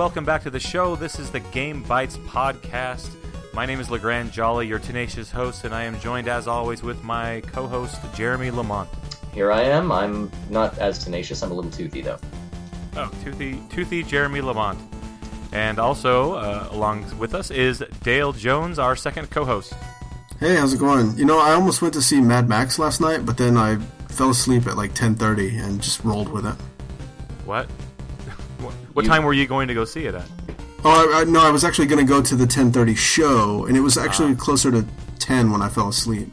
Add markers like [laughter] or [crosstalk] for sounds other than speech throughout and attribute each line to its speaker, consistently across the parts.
Speaker 1: Hello, everybody, and welcome back to the show. This is the Game Bytes podcast. My name is Legrand Jolly, your tenacious host, and I am joined, as always, with my co-host Jeremy Lamont.
Speaker 2: Here I am. I'm not as tenacious. I'm a little toothy, though.
Speaker 1: Oh, toothy, toothy Jeremy Lamont. And also, uh, along with us is Dale Jones, our second co-host.
Speaker 3: Hey, how's it going? You know, I almost went to see Mad Max last night, but then I fell asleep at like 10:30 and just rolled with it.
Speaker 1: What? What
Speaker 2: You-
Speaker 1: time were you going to go see it at?
Speaker 3: Oh, I, I, no, I was actually going to go to the 10:30 show, and it was actually
Speaker 1: Ah.
Speaker 3: closer to 10 when I fell asleep.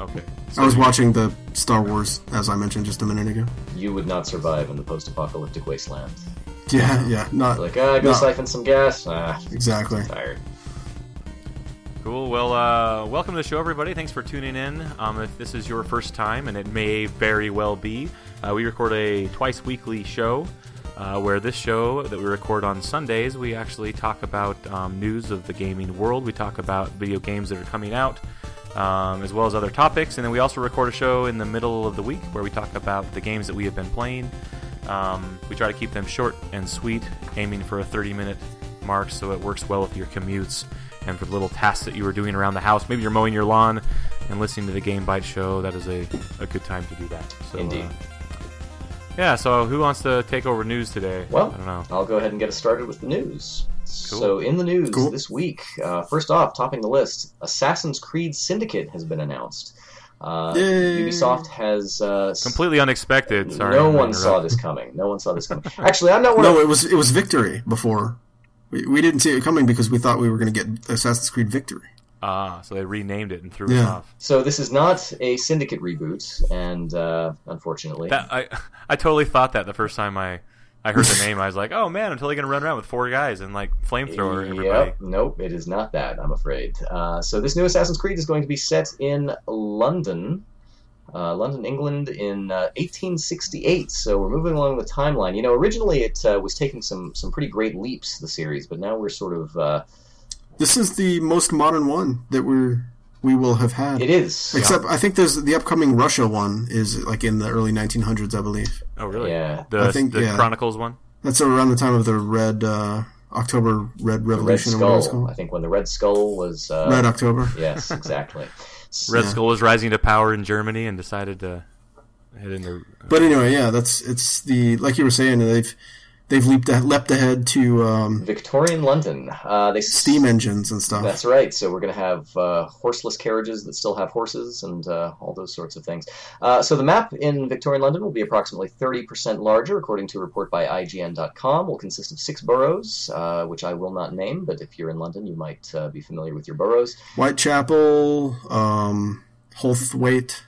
Speaker 1: Okay.
Speaker 3: I was watching the Star Wars, as I mentioned just a minute ago.
Speaker 2: You would not survive in the post-apocalyptic wasteland.
Speaker 3: Yeah, yeah, not
Speaker 2: Like, ah, go
Speaker 3: No.
Speaker 2: siphon some gas. Ah,
Speaker 3: exactly.
Speaker 2: tired.
Speaker 1: Cool. Well, uh, welcome to the show, everybody. Thanks for tuning in. Um, if this is your first time, and it may very well be, uh, we record a twice weekly show. Uh, where this show that we record on Sundays, we actually talk about um, news of the gaming world. We talk about video games that are coming out, um, as well as other topics. And then we also record a show in the middle of the week where we talk about the games that we have been playing. Um, we try to keep them short and sweet, aiming for a 30 minute mark so it works well with your commutes and for the little tasks that you were doing around the house. Maybe you're mowing your lawn and listening to the Game Byte show. That is a, a good time to do that. So,
Speaker 2: Indeed.
Speaker 1: Uh, yeah, so who wants to take over news today?
Speaker 2: Well,
Speaker 1: I don't know.
Speaker 2: I'll go ahead and get us started with the news. So, in the news
Speaker 3: Cool.
Speaker 2: this week, uh, first off, topping the list, Assassin's Creed Syndicate has been announced. Uh, Ubisoft has uh,
Speaker 1: Completely unexpected. Sorry.
Speaker 2: no one saw this coming. No one saw this coming. Actually, I'm not one
Speaker 3: No,
Speaker 2: of
Speaker 3: it was it was Victory before. We, we didn't see it coming because we thought we were going to get Assassin's Creed Victory.
Speaker 1: Ah, so they renamed it and threw us
Speaker 3: Yeah.
Speaker 1: off.
Speaker 2: So this is not a Syndicate reboot, and uh, unfortunately,
Speaker 1: That I [laughs] I totally thought that the first time I I heard the name. I was like, oh man, I'm totally gonna run around with four guys and like flamethrower everybody.
Speaker 2: Yep. Nope, it is not that, I'm afraid. Uh, so this new Assassin's Creed is going to be set in London, uh, London, England, in uh, 1868. So we're moving along the timeline. You know, originally it uh, was taking some some pretty great leaps, the series, but now we're sort of uh,
Speaker 3: This is the most modern one that we're we will have had.
Speaker 2: it is.
Speaker 3: Except I think there's the upcoming Russia one is like in the early 1900s, I believe.
Speaker 1: Oh really?
Speaker 2: Yeah.
Speaker 1: The
Speaker 3: I think-
Speaker 1: the
Speaker 3: yeah.
Speaker 1: Chronicles one.
Speaker 3: That's around the time of the Red uh, October Red
Speaker 2: The Red
Speaker 3: Revolution or
Speaker 2: Skull. I think when the Red Skull was uh,
Speaker 3: Red October.
Speaker 2: Yes, [laughs] exactly.
Speaker 1: Red
Speaker 3: Yeah.
Speaker 1: Skull was rising to power in Germany and decided to head into.
Speaker 3: But anyway, yeah, that's it's the like you were saying they've they've leaped leapt ahead to um,
Speaker 2: Victorian London. Uh, they
Speaker 3: steam engines and stuff.
Speaker 2: That's right. So we're going to have uh, horseless carriages that still have horses and uh, all those sorts of things. Uh, so the map in Victorian London will be approximately 30% larger, according to a report by IGN.com. Will consist of six boroughs, uh, which I will not name, but if you're in London, you might uh, be familiar with your boroughs.
Speaker 3: Whitechapel, um, Holthwaite.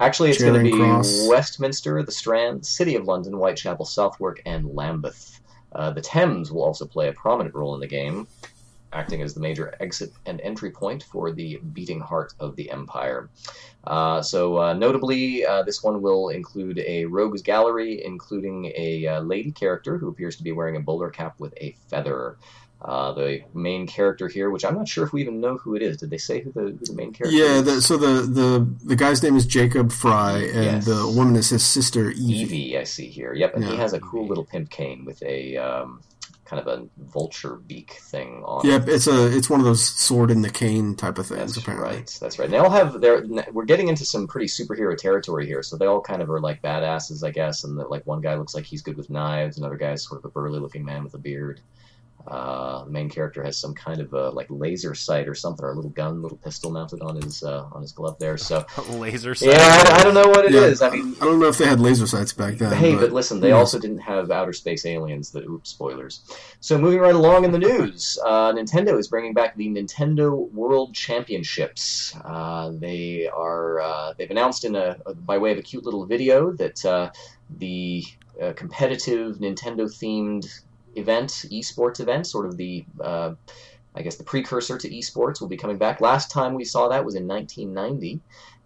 Speaker 2: Actually, it's going to be
Speaker 3: Cross.
Speaker 2: Westminster, the Strand, City of London, Whitechapel, Southwark, and Lambeth. Uh, the Thames will also play a prominent role in the game, acting as the major exit and entry point for the beating heart of the Empire. Uh, so, uh, notably, uh, this one will include a rogues gallery, including a uh, lady character who appears to be wearing a bowler cap with a feather. Uh, the main character here, which I'm not sure if we even know who it is. Did they say who the, who the main character
Speaker 3: Yeah,
Speaker 2: is?
Speaker 3: the, so the, the the guy's name is Jacob Frye, and
Speaker 2: Yes.
Speaker 3: the woman is his sister Evie.
Speaker 2: Evie, I see here. Yep, and he has a cool little pimp cane with a um, kind of a vulture beak thing on.
Speaker 3: Yep, it's a it's one of those sword in the cane type of things.
Speaker 2: That's
Speaker 3: apparently,
Speaker 2: right. That's right. And they all have their. We're getting into some pretty superhero territory here, so they all kind of are like badasses, I guess. And that like one guy looks like he's good with knives, another guy is sort of a burly-looking man with a beard. Uh, the main character has some kind of a like laser sight or something, or a little gun, little pistol mounted on his uh, on his glove there. So [laughs]
Speaker 1: Laser. Sight.
Speaker 2: Yeah, I, I don't know what it
Speaker 3: Yeah.
Speaker 2: is. I mean,
Speaker 3: I don't know if they had laser sights back then.
Speaker 2: Hey, but listen, they
Speaker 3: who knows?
Speaker 2: also didn't have outer space aliens. That oops, spoilers. So moving right along in the news, uh, Nintendo is bringing back the Nintendo World Championships. Uh, they are uh, they've announced in a by way of a cute little video that uh, the uh, competitive Nintendo themed event, esports event, sort of the uh, I guess the precursor to esports, will be coming back. Last time we saw that was in 1990.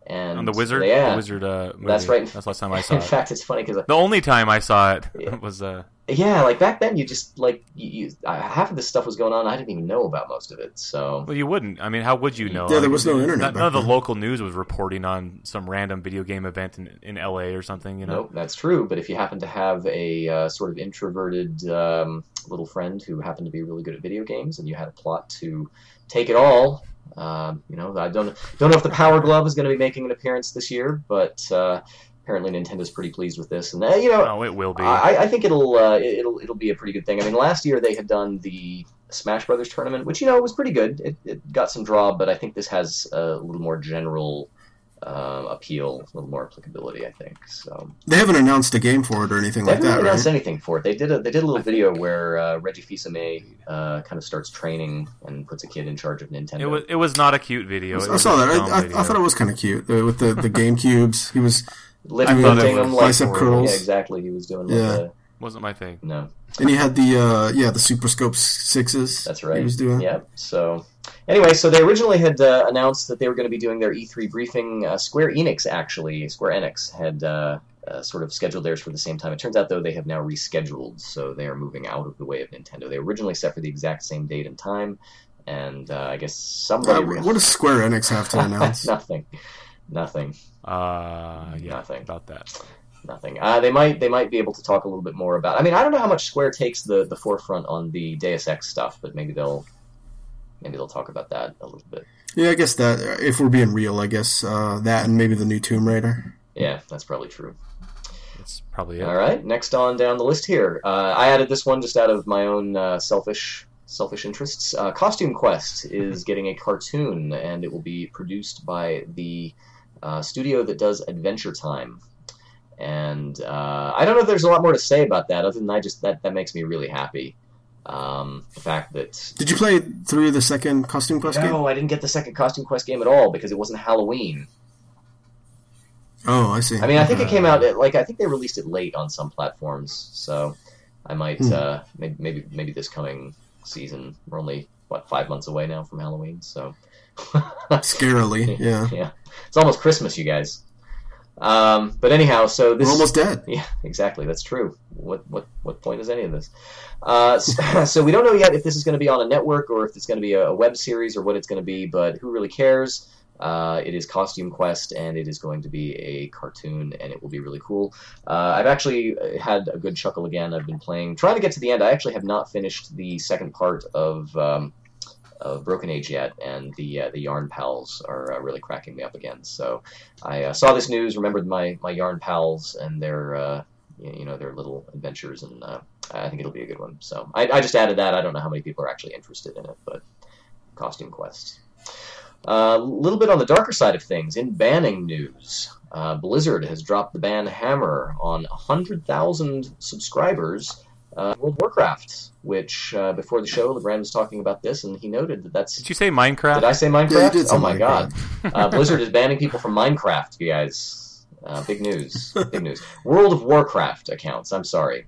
Speaker 2: And
Speaker 1: on the Wizard.
Speaker 2: yeah,
Speaker 1: The Wizard. Uh, movie.
Speaker 2: That's right.
Speaker 1: That's the last time I [laughs] saw it.
Speaker 2: in
Speaker 1: it.
Speaker 2: fact, it's funny because
Speaker 1: The only time I saw it
Speaker 2: Yeah. [laughs]
Speaker 1: was uh,
Speaker 2: yeah, like back then, you just like you, you, uh, half of this stuff was going on. I didn't even know about most of it. So
Speaker 1: Well, you wouldn't. I mean, how would you know?
Speaker 3: Yeah, there was no internet
Speaker 1: None, none of the local news was reporting on some random video game event in, in L.A. or something. You know.
Speaker 2: Nope, that's true. But if you happen to have a uh, sort of introverted um, little friend who happened to be really good at video games, and you had a plot to take it all, um, you know, I don't don't know if the Power Glove is going to be making an appearance this year, but uh, apparently Nintendo's pretty pleased with this, and uh, you know,
Speaker 1: Oh, it will be.
Speaker 2: I, I think it'll uh, it- it'll it'll be a pretty good thing. I mean, last year they had done the Smash Brothers tournament, which you know was pretty good. It, it got some draw, but I think this has a little more general um, appeal, a little more applicability. I think so.
Speaker 3: They haven't announced a game for it or anything
Speaker 2: They
Speaker 3: like
Speaker 2: haven't
Speaker 3: that,
Speaker 2: announced
Speaker 3: right?
Speaker 2: anything for it. They did a they did a little video where uh, Reggie Fils-Aimé uh, kind of starts training and puts a kid in charge of Nintendo.
Speaker 1: it was. It was not a cute video. It
Speaker 3: I saw that. I, I,
Speaker 1: video.
Speaker 3: I thought it was kind of cute with the the Game Cubes. He was,
Speaker 2: Lip
Speaker 3: I mean,
Speaker 2: lifting them like
Speaker 3: bicep curls.
Speaker 2: Yeah, exactly. He was doing like
Speaker 3: Yeah.
Speaker 2: the,
Speaker 1: wasn't my thing.
Speaker 2: no.
Speaker 3: and he had the uh, yeah the Super Scope sixes.
Speaker 2: That's right.
Speaker 3: He was doing.
Speaker 2: Yeah. So, anyway, so they originally had uh, announced that they were going to be doing their E3 briefing. Uh, Square Enix, actually, Square Enix had uh, uh, sort of scheduled theirs for the same time. It turns out, though, they have now rescheduled, so they are moving out of the way of Nintendo. They originally set for the exact same date and time, and uh, I guess somebody.
Speaker 3: Uh, what does Square Enix have to [laughs] announce?
Speaker 2: Nothing. Nothing.
Speaker 1: Uh, yeah,
Speaker 2: Nothing.
Speaker 1: about that.
Speaker 2: Nothing. Uh, they might they might be able to talk a little bit more about. I mean, I don't know how much Square takes the, the forefront on the Deus Ex stuff, but maybe they'll maybe they'll talk about that a little bit.
Speaker 3: yeah, I guess that if we're being real, I guess uh, that and maybe the new Tomb Raider.
Speaker 2: Yeah, that's probably true.
Speaker 1: That's probably it.
Speaker 2: All right, next on down the list here, uh, I added this one just out of my own uh, selfish selfish interests. Uh, Costume Quest is [laughs] getting a cartoon, and it will be produced by the uh, studio that does Adventure Time. And uh, I don't know if there's a lot more to say about that, other than I just that that makes me really happy. Um, the fact that
Speaker 3: Did you play through the second Costume Quest game?
Speaker 2: no, I didn't get the second Costume Quest game at all because it wasn't Halloween.
Speaker 3: Oh, I see.
Speaker 2: I mean, I think it came out at, like I think they released it late on some platforms, so I might
Speaker 3: Hmm.
Speaker 2: uh, maybe, maybe maybe this coming season. We're only what five months away now from Halloween, so
Speaker 3: Scarily, [laughs] yeah.
Speaker 2: yeah, it's almost Christmas, you guys. Um, but anyhow, so this
Speaker 3: We're almost [laughs] dead.
Speaker 2: yeah, exactly. That's true. What what what point is any of this? Uh, so, [laughs] so we don't know yet if this is going to be on a network or if it's going to be a, a web series or what it's going to be. But who really cares? Uh, it is Costume Quest, and it is going to be a cartoon, and it will be really cool. Uh, I've actually had a good chuckle again. I've been playing, trying to get to the end. I actually have not finished the second part of. Um, of Broken Age yet, and the uh, the Yarn Pals are uh, really cracking me up again. So I uh, saw this news, remembered my, my Yarn Pals and their uh, you know their little adventures, and uh, I think it'll be a good one. So I, I just added that. I don't know how many people are actually interested in it, but Costume Quest. A little bit on the darker side of things, in banning news, uh, Blizzard has dropped the ban hammer on 100,000 subscribers. Uh, World of Warcraft, which uh, before the show, Legrand was talking about this, and he noted that that's.
Speaker 1: Did you say Minecraft?
Speaker 2: Did I say
Speaker 3: Yeah, you
Speaker 2: Minecraft?
Speaker 3: did say
Speaker 2: oh my
Speaker 3: Minecraft.
Speaker 2: god! Uh, [laughs] Blizzard is banning people from Minecraft, you guys. Uh, big news. Big news. World of Warcraft accounts. I'm sorry.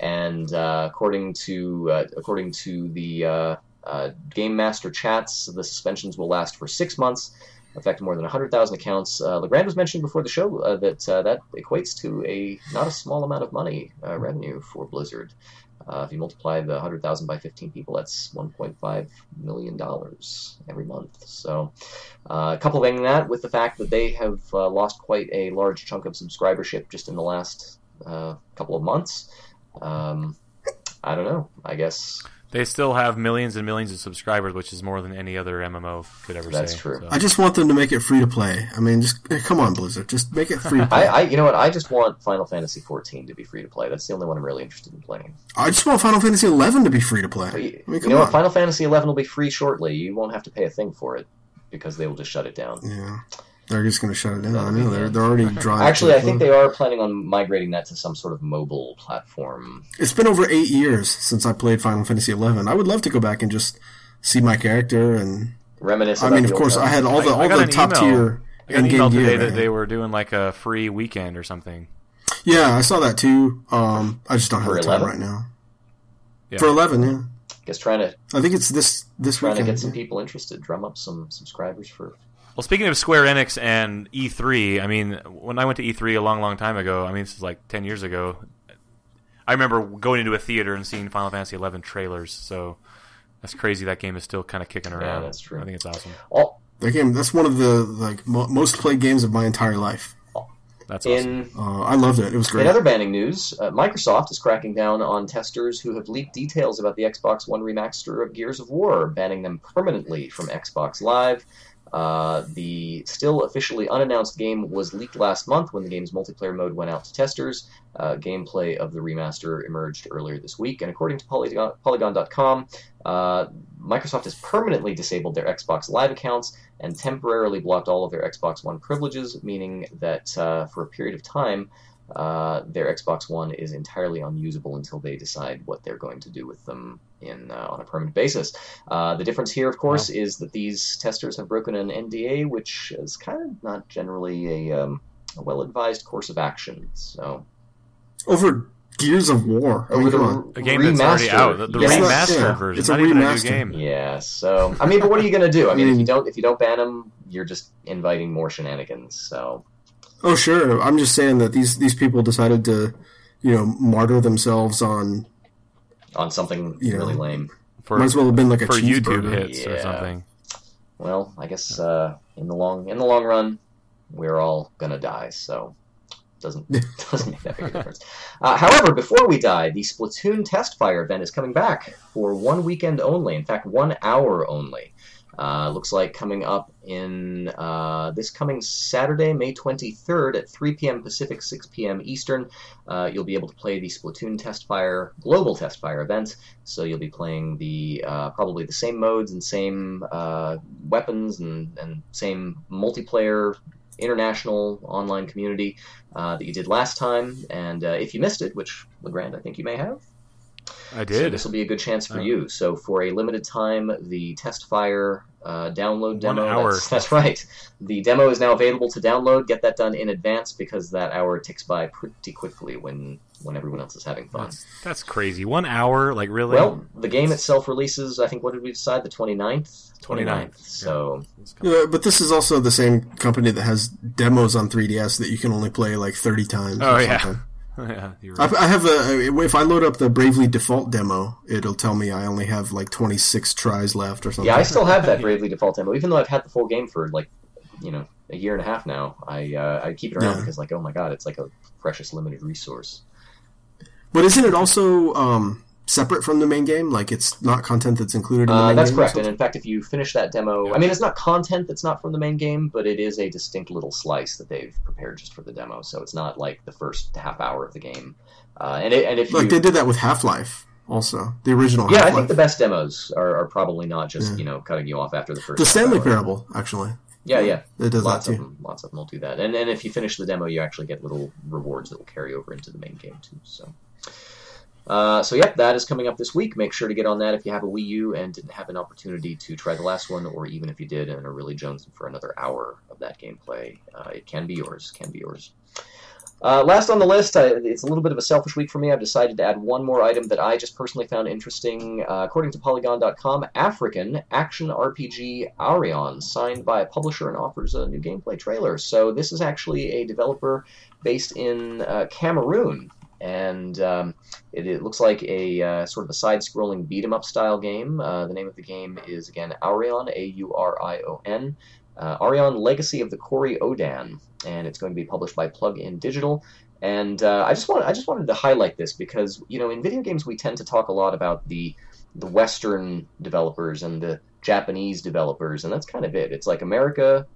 Speaker 2: And uh, according to uh, according to the uh, uh, Game Master chats, the suspensions will last for six months, affect more than 100,000 accounts. Uh, Legrand was mentioned before the show uh, that uh, that equates to a not a small amount of money uh, revenue for Blizzard. Uh, if you multiply the 100,000 by 15 people, that's 1.5 million dollars every month. So, uh, coupling that with the fact that they have lost quite a large chunk of subscribership just in the last couple of months, um, I don't know. I guess
Speaker 1: They still have millions and millions of subscribers, which is more than any other MMO could ever
Speaker 2: That's
Speaker 1: say.
Speaker 2: That's true.
Speaker 1: So-
Speaker 3: I just want them to make it free to play. I mean, just eh, come on, Blizzard, just make it free.
Speaker 2: I, I, you know what? I just want Final Fantasy 14 to be free to play. That's the only one I'm really interested in playing.
Speaker 3: I just want Final Fantasy XI to be free to play.
Speaker 2: But you,
Speaker 3: I mean,
Speaker 2: you know
Speaker 3: on.
Speaker 2: what? Final Fantasy 11 will be free shortly. You won't have to pay a thing for it because they will just shut it down.
Speaker 3: Yeah, they're just going to shut it down. I
Speaker 2: That'll
Speaker 3: know they're they're already drawing.
Speaker 2: Actually, I think they are planning on migrating that to some sort of mobile platform.
Speaker 3: It's been over eight years since I played Final Fantasy XI. I would love to go back and just see my character and.
Speaker 2: Reminisce.
Speaker 3: I mean, of
Speaker 2: old
Speaker 3: course, I had all the
Speaker 1: I- I
Speaker 3: all the top
Speaker 1: email.
Speaker 3: tier
Speaker 1: I got an
Speaker 3: in
Speaker 1: email
Speaker 3: game
Speaker 1: today
Speaker 3: gear.
Speaker 1: that they were doing like a free weekend or something.
Speaker 3: Yeah, I saw that too. Um, I just don't have
Speaker 2: For
Speaker 3: the time
Speaker 2: 11?
Speaker 3: right now.
Speaker 1: Yeah.
Speaker 3: For eleven, yeah,
Speaker 2: Guess trying to
Speaker 3: I think it's this this
Speaker 2: trying to
Speaker 3: weekend.
Speaker 2: get some people interested, drum up some subscribers for.
Speaker 1: Well, speaking of Square Enix and E3, I mean, when I went to E3 a long, long time ago, I mean, this is like 10 years ago, I remember going into a theater and seeing Final Fantasy XI trailers. So that's crazy. That game is still kind of kicking around.
Speaker 2: Yeah, that's true.
Speaker 1: I think it's awesome.
Speaker 2: All,
Speaker 3: That game, that's one of the like mo- most played games of my entire life.
Speaker 1: That's awesome.
Speaker 2: in
Speaker 3: Uh, I loved it. It was great.
Speaker 2: In other banning news, uh, Microsoft is cracking down on testers who have leaked details about the Xbox One remaster of Gears of War, banning them permanently from Xbox Live. Uh, the still officially unannounced game was leaked last month when the game's multiplayer mode went out to testers. Uh, gameplay of the remaster emerged earlier this week, and according to Polygon, Polygon.com, uh, Microsoft has permanently disabled their Xbox Live accounts and temporarily blocked all of their Xbox One privileges, meaning that uh, for a period of time, uh, their Xbox One is entirely unusable until they decide what they're going to do with them in uh, on a permanent basis. Uh, the difference here, of course, is that these testers have broken an NDA, which is kind of not generally a, um, a well-advised course of action. So
Speaker 3: Over Gears of War. I mean,
Speaker 2: over
Speaker 3: come on.
Speaker 1: A game that's already
Speaker 2: remastered-
Speaker 1: out. The, the
Speaker 2: Yes.
Speaker 1: remastered
Speaker 3: Yeah,
Speaker 1: version.
Speaker 3: it's a
Speaker 1: not even a new
Speaker 3: remaster.
Speaker 1: game.
Speaker 2: Yeah, so I mean, but what are you going to do? I mean, if you
Speaker 3: Mm.
Speaker 2: don't if you don't ban them, you're just inviting more shenanigans. So
Speaker 3: Oh, sure. I'm just saying that these these people decided to, you know, martyr themselves on.
Speaker 2: on something
Speaker 3: You
Speaker 2: really lame.
Speaker 1: For,
Speaker 3: might as well have been like a
Speaker 1: for YouTube
Speaker 3: cheeseburger.
Speaker 1: hits or something.
Speaker 2: Well, I guess uh, in the long in the long run, we're all gonna die. So doesn't [laughs] doesn't make that big a difference. Uh, however, before we die, the Splatoon Test Fire event is coming back for one weekend only. In fact, one hour only. Uh, looks like coming up in uh, this coming Saturday, May 23rd at 3 p.m. Pacific, 6 p.m. Eastern. Uh, you'll be able to play the Splatoon Test Fire Global Test Fire event. So you'll be playing the uh, probably the same modes and same uh, weapons and, and same multiplayer international online community uh, that you did last time. And if you missed it, which Legrand I think you may have,
Speaker 1: I
Speaker 2: so
Speaker 1: did.
Speaker 2: this will be a good chance for
Speaker 1: Oh.
Speaker 2: you. So for a limited time, the test fire uh, download
Speaker 1: One
Speaker 2: demo.
Speaker 1: hour.
Speaker 2: That's, [laughs] that's right. The demo is now available to download. Get that done in advance because that hour ticks by pretty quickly when when everyone else is having fun.
Speaker 1: That's, that's crazy. One hour, like really?
Speaker 2: Well, the game itself releases, I think, what did we decide? The 29th?
Speaker 1: 29th,
Speaker 2: So,
Speaker 3: Yeah, but this is also the same company that has demos on 3DS that you can only play like 30 times.
Speaker 1: Oh,
Speaker 3: or
Speaker 1: yeah.
Speaker 3: something. [laughs]
Speaker 1: yeah, you're
Speaker 3: I,
Speaker 1: right.
Speaker 3: I have a. If I load up the Bravely Default demo, it'll tell me I only have like 26 tries left or something.
Speaker 2: yeah, I still have that [laughs] Bravely Default demo. Even though I've had the full game for, like, you know, a year and a half now, I, uh, I keep it around
Speaker 3: Yeah.
Speaker 2: because, like, oh my god, it's like a precious limited resource.
Speaker 3: But isn't it also um, separate from the main game? Like it's not content that's included in the
Speaker 2: Uh,
Speaker 3: main
Speaker 2: that's
Speaker 3: game? That's
Speaker 2: correct. And in fact, if you finish that demo, I mean, it's not content that's not from the main game, but it is a distinct little slice that they've prepared just for the demo. So it's not like the first half hour of the game. Uh, and it, and if you,
Speaker 3: Like they did that with Half Life, also the original.
Speaker 2: yeah, I
Speaker 3: Half-Life.
Speaker 2: think the best demos are, are probably not just
Speaker 3: Yeah.
Speaker 2: you know cutting you off after the first.
Speaker 3: the Stanley
Speaker 2: hour.
Speaker 3: Parable actually.
Speaker 2: Yeah, yeah,
Speaker 3: It does
Speaker 2: lots
Speaker 3: that
Speaker 2: of
Speaker 3: too.
Speaker 2: them. Lots of them will do that. And and if you finish the demo, you actually get little rewards that will carry over into the main game too. So. Uh, so yep, that is coming up this week. Make sure to get on that if you have a Wii U and didn't have an opportunity to try the last one, or even if you did and are really jonesing for another hour of that gameplay, uh, it can be yours. Can be yours. Uh, last on the list, I, it's a little bit of a selfish week for me. I've decided to add one more item that I just personally found interesting. Uh, according to Polygon.com, African action RPG Aurion, signed by a publisher and offers a new gameplay trailer. So this is actually a developer based in uh, Cameroon, and um, it, it looks like a uh, sort of a side-scrolling beat 'em up style game. Uh, the name of the game is again Aurion, A-U-R-I-O-N. Uh, Aurion Legacy of the Kori-Odan, and it's going to be published by Plug-in Digital. And uh, I just want I just wanted to highlight this because you know in video games we tend to talk a lot about the the Western developers and the Japanese developers, and that's kind of it. It's like America,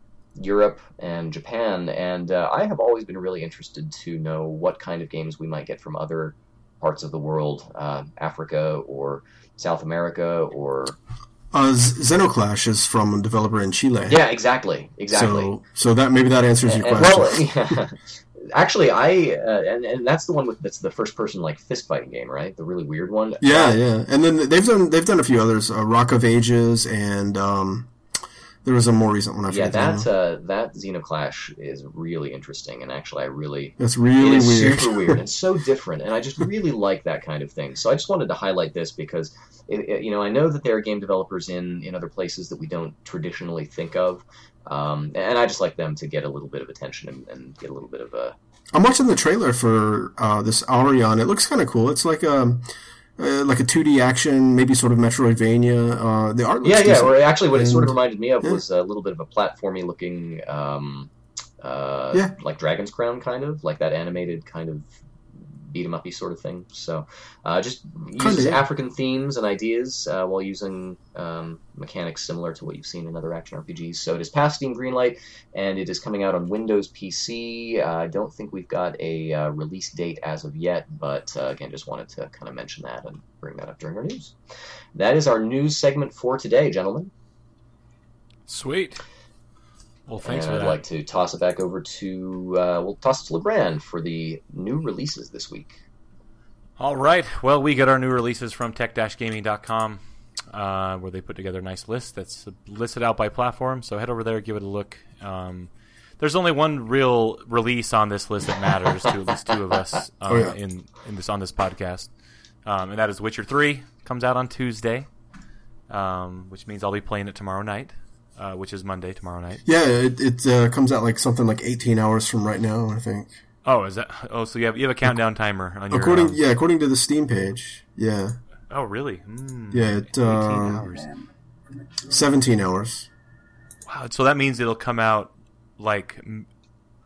Speaker 2: Europe, and Japan. And uh, I have always been really interested to know what kind of games we might get from other parts of the world, uh, Africa or South America, or
Speaker 3: Uh, Zeno Clash is from a developer in Chile.
Speaker 2: yeah, exactly, exactly.
Speaker 3: So, so that maybe that answers your
Speaker 2: And-
Speaker 3: question.
Speaker 2: well, [laughs] yeah. actually, I uh, and and that's the one with that's the first person like fist fighting game, right? The really weird one.
Speaker 3: yeah, yeah. And then they've done they've done a few others. Uh, Rock of Ages and um, there was a more recent one. I
Speaker 2: Yeah,
Speaker 3: forget. the
Speaker 2: that
Speaker 3: of.
Speaker 2: uh, that Zeno Clash is really interesting, and actually, I really
Speaker 3: That's really
Speaker 2: it
Speaker 3: weird.
Speaker 2: super weird and [laughs] so different, and I just really like that kind of thing. So I just wanted to highlight this because, it, it- you know, I know that there are game developers in in other places that we don't traditionally think of, um, and I just like them to get a little bit of attention and, and get a little bit of a
Speaker 3: I'm watching the trailer for uh, this Aurion. It looks kind of cool. It's like a uh, like a 2D action, maybe sort of Metroidvania. Uh, the art looks
Speaker 2: Yeah, yeah. Or actually, what it sort of reminded me of
Speaker 3: yeah.
Speaker 2: was a little bit of a platformy looking, um, uh,
Speaker 3: Yeah.
Speaker 2: like Dragon's Crown, kind of like that animated kind of beat 'em uppy sort of thing. So, uh, just uses
Speaker 3: yeah.
Speaker 2: African themes and ideas uh, while using um, mechanics similar to what you've seen in other action RPGs. So it is past Steam Greenlight, and it is coming out on Windows PC. Uh, I don't think we've got a uh, release date as of yet, but uh, again, just wanted to kind of mention that and bring that up during our news. That is our news segment for today, gentlemen.
Speaker 1: Sweet. Well, thanks
Speaker 2: and
Speaker 1: for
Speaker 2: I'd
Speaker 1: that.
Speaker 2: like to toss it back over to uh, we'll toss it to Legrand for the new releases this week.
Speaker 1: All right. Well, we get our new releases from tech-gaming.com, uh, where they put together a nice list that's listed out by platform. So head over there, give it a look. Um, there's only one real release on this list that matters to at least two of us uh,
Speaker 3: Oh, yeah.
Speaker 1: in in this on this podcast, um, and that is Witcher Three comes out on Tuesday, um, which means I'll be playing it tomorrow night, uh, which is Monday tomorrow night.
Speaker 3: Yeah, it, it uh, comes out like something like 18 hours from right now, I think.
Speaker 1: Oh, is that? Oh, so you have you have a countdown timer on your.
Speaker 3: According,
Speaker 1: um,
Speaker 3: yeah, according to the Steam page, yeah,
Speaker 1: Oh, really? Mm,
Speaker 3: yeah, it,
Speaker 1: 18
Speaker 3: uh,
Speaker 1: hours.
Speaker 3: 17 hours.
Speaker 1: Wow, so that means it'll come out like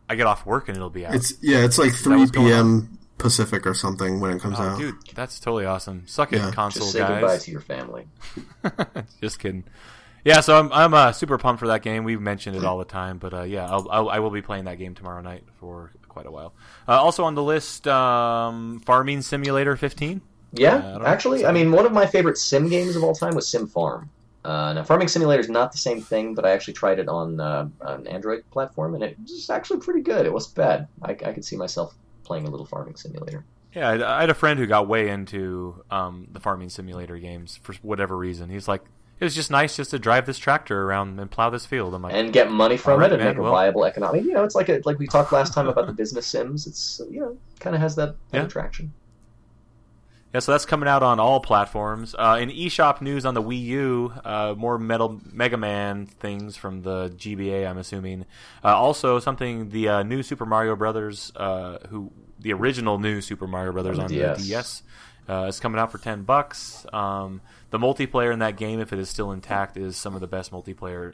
Speaker 1: I get off work and it'll be out.
Speaker 3: It's yeah, it's like 3 p.m. Pacific or something when it comes
Speaker 1: oh,
Speaker 3: out.
Speaker 1: dude, that's totally awesome. Suck it,
Speaker 3: Yeah.
Speaker 1: console
Speaker 2: Just say goodbye to your family. [laughs]
Speaker 1: Just kidding. Yeah, so I'm I'm uh, super pumped for that game. We've mentioned it all the time, but uh, yeah, I'll, I'll I will be playing that game tomorrow night for quite a while. Uh, also on the list, um, Farming Simulator 15.
Speaker 2: Yeah,
Speaker 1: I
Speaker 2: actually, I mean, one of my favorite sim games of all time was Sim Farm. Uh, now, Farming Simulator is not the same thing, but I actually tried it on uh, an Android platform, and it was actually pretty good. It wasn't bad. I, I could see myself playing a little Farming Simulator.
Speaker 1: Yeah, I, I had a friend who got way into um, the Farming Simulator games for whatever reason. He's like, it was just nice just to drive this tractor around and plow this field. I'm like,
Speaker 2: and get money from
Speaker 1: right,
Speaker 2: it and
Speaker 1: man,
Speaker 2: make a
Speaker 1: well-
Speaker 2: viable economic. You know, it's like a, like we talked last time about the business sims. It's you know kind of has that, that
Speaker 1: Yeah.
Speaker 2: attraction.
Speaker 1: Yeah, so that's coming out on all platforms. Uh, in eShop news on the Wii U, uh, more Metal Mega Man things from the GBA, I'm assuming. Uh, also, something the uh, new Super Mario Brothers, uh, who the original new Super Mario Brothers
Speaker 2: On
Speaker 1: on
Speaker 2: the
Speaker 1: the
Speaker 2: DS.
Speaker 1: DS, uh, is coming out for ten bucks. Um, the multiplayer in that game, if it is still intact, is some of the best multiplayer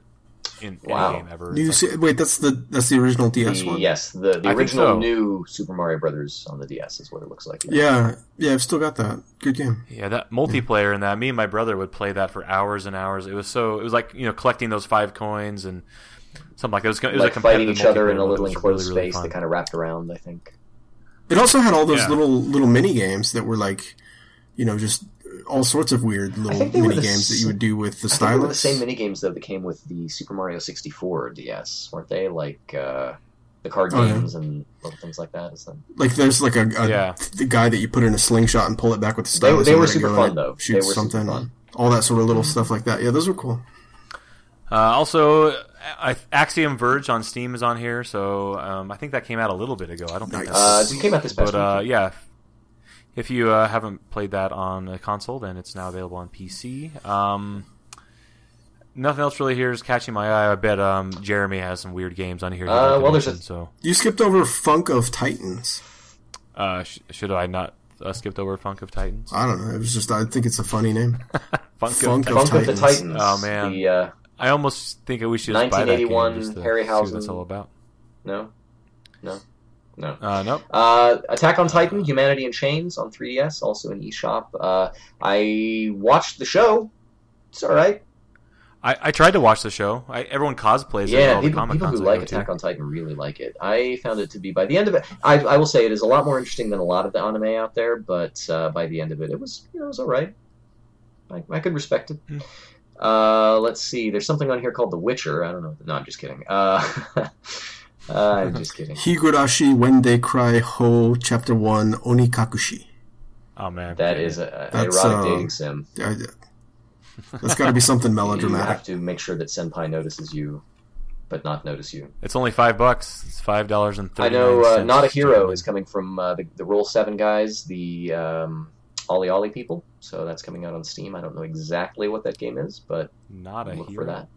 Speaker 1: in
Speaker 2: Wow.
Speaker 1: any game ever.
Speaker 3: Do you
Speaker 1: like-
Speaker 3: see, wait, that's the that's the original DS
Speaker 2: The-
Speaker 3: one.
Speaker 2: yes, the, the original
Speaker 1: so.
Speaker 2: new Super Mario Brothers on the DS is what it looks like.
Speaker 3: Yeah, yeah, I've still got that. Good game.
Speaker 1: Yeah, that multiplayer in that. Me and my brother would play that for hours and hours. It was so. It was like you know collecting those five coins and something like that. It was, it was
Speaker 2: like
Speaker 1: a
Speaker 2: fighting each other in a little enclosed
Speaker 1: really, really
Speaker 2: space
Speaker 1: fun.
Speaker 2: that kind of wrapped around. I think.
Speaker 3: It also had all those
Speaker 1: Yeah.
Speaker 3: little little mini games that were like, you know, just all sorts of weird little
Speaker 2: think they
Speaker 3: mini
Speaker 2: the
Speaker 3: games that you would do with the
Speaker 2: I think they were the
Speaker 3: stylus.
Speaker 2: same mini games though that came with the Super Mario 64 DS, weren't they? Like uh, the card
Speaker 3: Oh, yeah.
Speaker 2: games and little things like that. Is that...
Speaker 3: Like there's like a, a
Speaker 1: Yeah.
Speaker 3: the guy that you put in a slingshot and pull it back with the stylus.
Speaker 2: they
Speaker 3: and
Speaker 2: were super fun, though.
Speaker 3: it
Speaker 2: They
Speaker 3: Shoots
Speaker 2: were super
Speaker 3: something.
Speaker 2: fun.
Speaker 3: All that sort of little stuff like that. Yeah, those were cool.
Speaker 1: Uh, also, I, Axiom Verge on Steam is on here, so um, I think that came out a little bit ago. I don't think
Speaker 3: Nice.
Speaker 1: that's
Speaker 2: Uh, it came out this past
Speaker 1: but uh, yeah, if, if you uh, haven't played that on a console, then it's now available on PC. Um, nothing else really here is catching my eye. I bet um, Jeremy has some weird games on here.
Speaker 2: Uh, well, there's a-
Speaker 1: so
Speaker 3: You skipped over Funk of Titans.
Speaker 1: uh, sh- should I not uh, skipped over Funk of Titans?
Speaker 3: I don't know. It was just I think it's a funny name.
Speaker 1: Funk, [laughs]
Speaker 3: Funk
Speaker 1: of
Speaker 3: of
Speaker 1: Titans.
Speaker 2: Of the
Speaker 3: Titans.
Speaker 2: Titans.
Speaker 1: Oh, man.
Speaker 2: The, uh,
Speaker 1: I almost think we should just buy that game
Speaker 2: 1981
Speaker 1: just to
Speaker 2: Harryhausen.
Speaker 1: see what that's all about.
Speaker 2: no, no, no.
Speaker 1: Uh, nope.
Speaker 2: Uh, Attack on Titan: Humanity in Chains on 3DS, also in eShop. Uh, I watched the show. It's all right.
Speaker 1: I, I tried to watch the show. I, everyone cosplays it.
Speaker 2: Yeah,
Speaker 1: all
Speaker 2: people, people who like
Speaker 1: to.
Speaker 2: Attack on Titan really like it. I found it to be by the end of it. I, I will say it is a lot more interesting than a lot of the anime out there. But uh, by the end of it, it was you know, it was all right. I, I could respect it.
Speaker 1: Hmm.
Speaker 2: Uh, let's see. There's something on here called The Witcher. I don't know. No, I'm just kidding. Uh, [laughs] I'm just kidding.
Speaker 3: Higurashi When They Cry Ho Chapter One Onikakushi.
Speaker 1: Oh man,
Speaker 2: That is a, a erotic
Speaker 3: uh,
Speaker 2: dating sim.
Speaker 3: I, that's got to be something [laughs]
Speaker 2: You
Speaker 3: melodramatic.
Speaker 2: have to make sure that Senpai notices you, but not notice you.
Speaker 1: It's only five bucks. It's five dollars and thirty.
Speaker 2: I know uh, Not a Hero is coming from uh, the, the Roll 7 guys, the um, OlliOlli people. So that's coming out on Steam. I don't know exactly what that game is, but
Speaker 1: not a
Speaker 2: look
Speaker 1: hero.
Speaker 2: for that.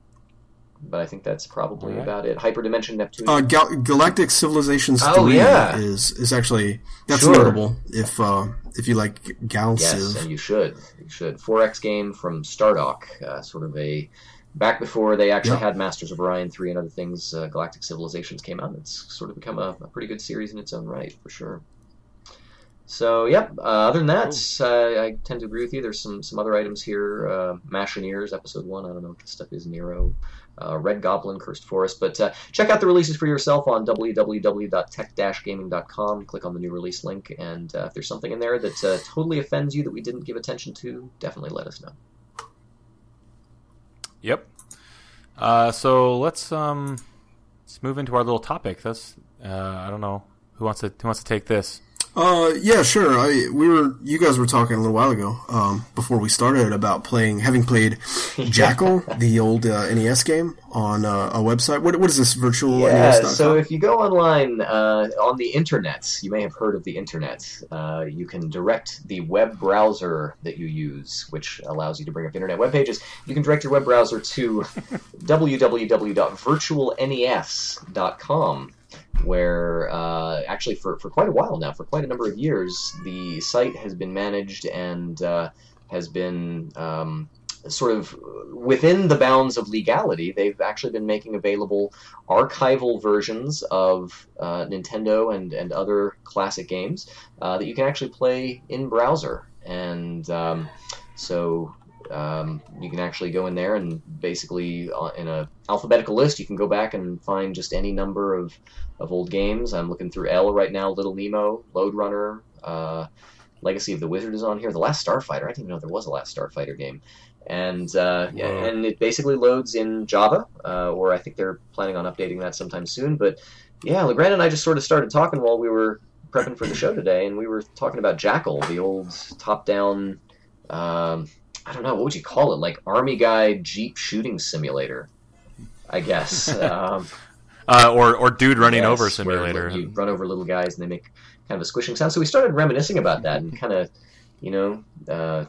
Speaker 2: But I think that's probably
Speaker 1: Alright.
Speaker 2: about it. Hyperdimension Neptune.
Speaker 3: Uh, Gal- Galactic Civilizations
Speaker 2: Oh,
Speaker 3: Three
Speaker 2: yeah.
Speaker 3: is is actually that's
Speaker 2: Sure.
Speaker 3: notable if uh, if you like Gal
Speaker 2: yes, and you should. You should. 4X game from Stardock, uh, sort of a back before they actually
Speaker 3: Yeah.
Speaker 2: had Masters of Orion 3 and other things. Uh, Galactic Civilizations came out. It's sort of become a, a pretty good series in its own right, for sure. So, yep. Uh, other than that, uh, I tend to agree with you. There's some some other items here. Uh, Machineers, episode one. I don't know what this stuff is. Nero, uh, Red Goblin, Cursed Forest. But uh, check out the releases for yourself on www.tech-gaming.com. Click on the new release link, and uh, if there's something in there that uh, totally offends you that we didn't give attention to, definitely let us know.
Speaker 1: Yep. Uh, so let's um, let's move into our little topic. That's uh, I don't know who wants to who wants to take this.
Speaker 3: Uh, yeah, sure. I we were you guys were talking a little while ago, um, before we started about playing, having played [laughs] Jackal, the old uh, NES game on uh, a website. What what is this virtual
Speaker 2: Yeah,
Speaker 3: NES.com?
Speaker 2: so if you go online uh, on the internet, you may have heard of the internet. Uh, you can direct the web browser that you use, which allows you to bring up internet web pages. You can direct your web browser to [laughs] www.virtualnes.com, where uh, actually for, for quite a while now, for quite a number of years, the site has been managed and uh, has been um, sort of within the bounds of legality. They've actually been making available archival versions of uh, Nintendo and, and other classic games uh, that you can actually play in browser. And um, so um, you can actually go in there and basically uh, in a alphabetical list, you can go back and find just any number of, of old games. I'm looking through L right now, Little Nemo, Lode Runner, uh, Legacy of the Wizard is on here. The Last Starfighter. I didn't even know there was a Last Starfighter game. And uh, yeah, and it basically loads in Java, uh, or I think they're planning on updating that sometime soon. But yeah, Legrand and I just sort of started talking while we were prepping for the show today, and we were talking about Jackal, the old top-down. Um, I don't know what would you call it, like army guy Jeep shooting simulator, I guess. [laughs] um,
Speaker 1: Uh, or or dude running
Speaker 2: yes,
Speaker 1: over
Speaker 2: where
Speaker 1: simulator.
Speaker 2: You run over little guys and they make kind of a squishing sound. So we started reminiscing about that and kind of, you know, uh,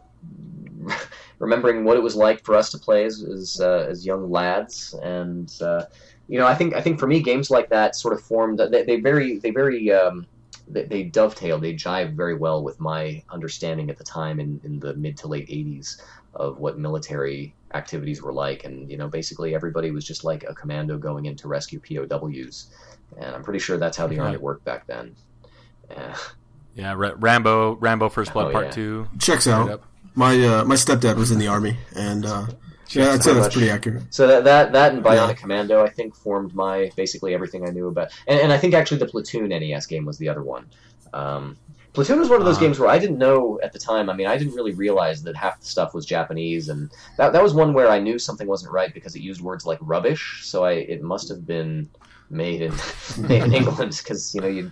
Speaker 2: [laughs] remembering what it was like for us to play as as, uh, as young lads. And uh, you know, I think I think for me, games like that sort of formed. They, they very they very um, they, they dovetail. They jive very well with my understanding at the time in, in the mid to late '80s of what military activities were like. And you know, basically everybody was just like a commando going in to rescue POWs. And I'm pretty sure that's how the
Speaker 1: Yeah.
Speaker 2: army worked back then. Yeah.
Speaker 1: yeah, Rambo, Rambo First Blood
Speaker 2: Oh,
Speaker 1: Part
Speaker 2: yeah.
Speaker 1: Two.
Speaker 3: Checks out.
Speaker 1: up.
Speaker 3: My uh, my stepdad was in the army, and uh, yeah, I'd say that's
Speaker 2: much.
Speaker 3: pretty accurate.
Speaker 2: So that that, that and Bionic
Speaker 3: Yeah.
Speaker 2: Commando, I think, formed my basically everything I knew about. And, and I think actually the Platoon NES game was the other one. Um, Platoon was one of those
Speaker 1: Ah.
Speaker 2: games where I didn't know at the time. I mean, I didn't really realize that half the stuff was Japanese, and that that was one where I knew something wasn't right because it used words like rubbish. So I it must have been made in [laughs] made in England because you know you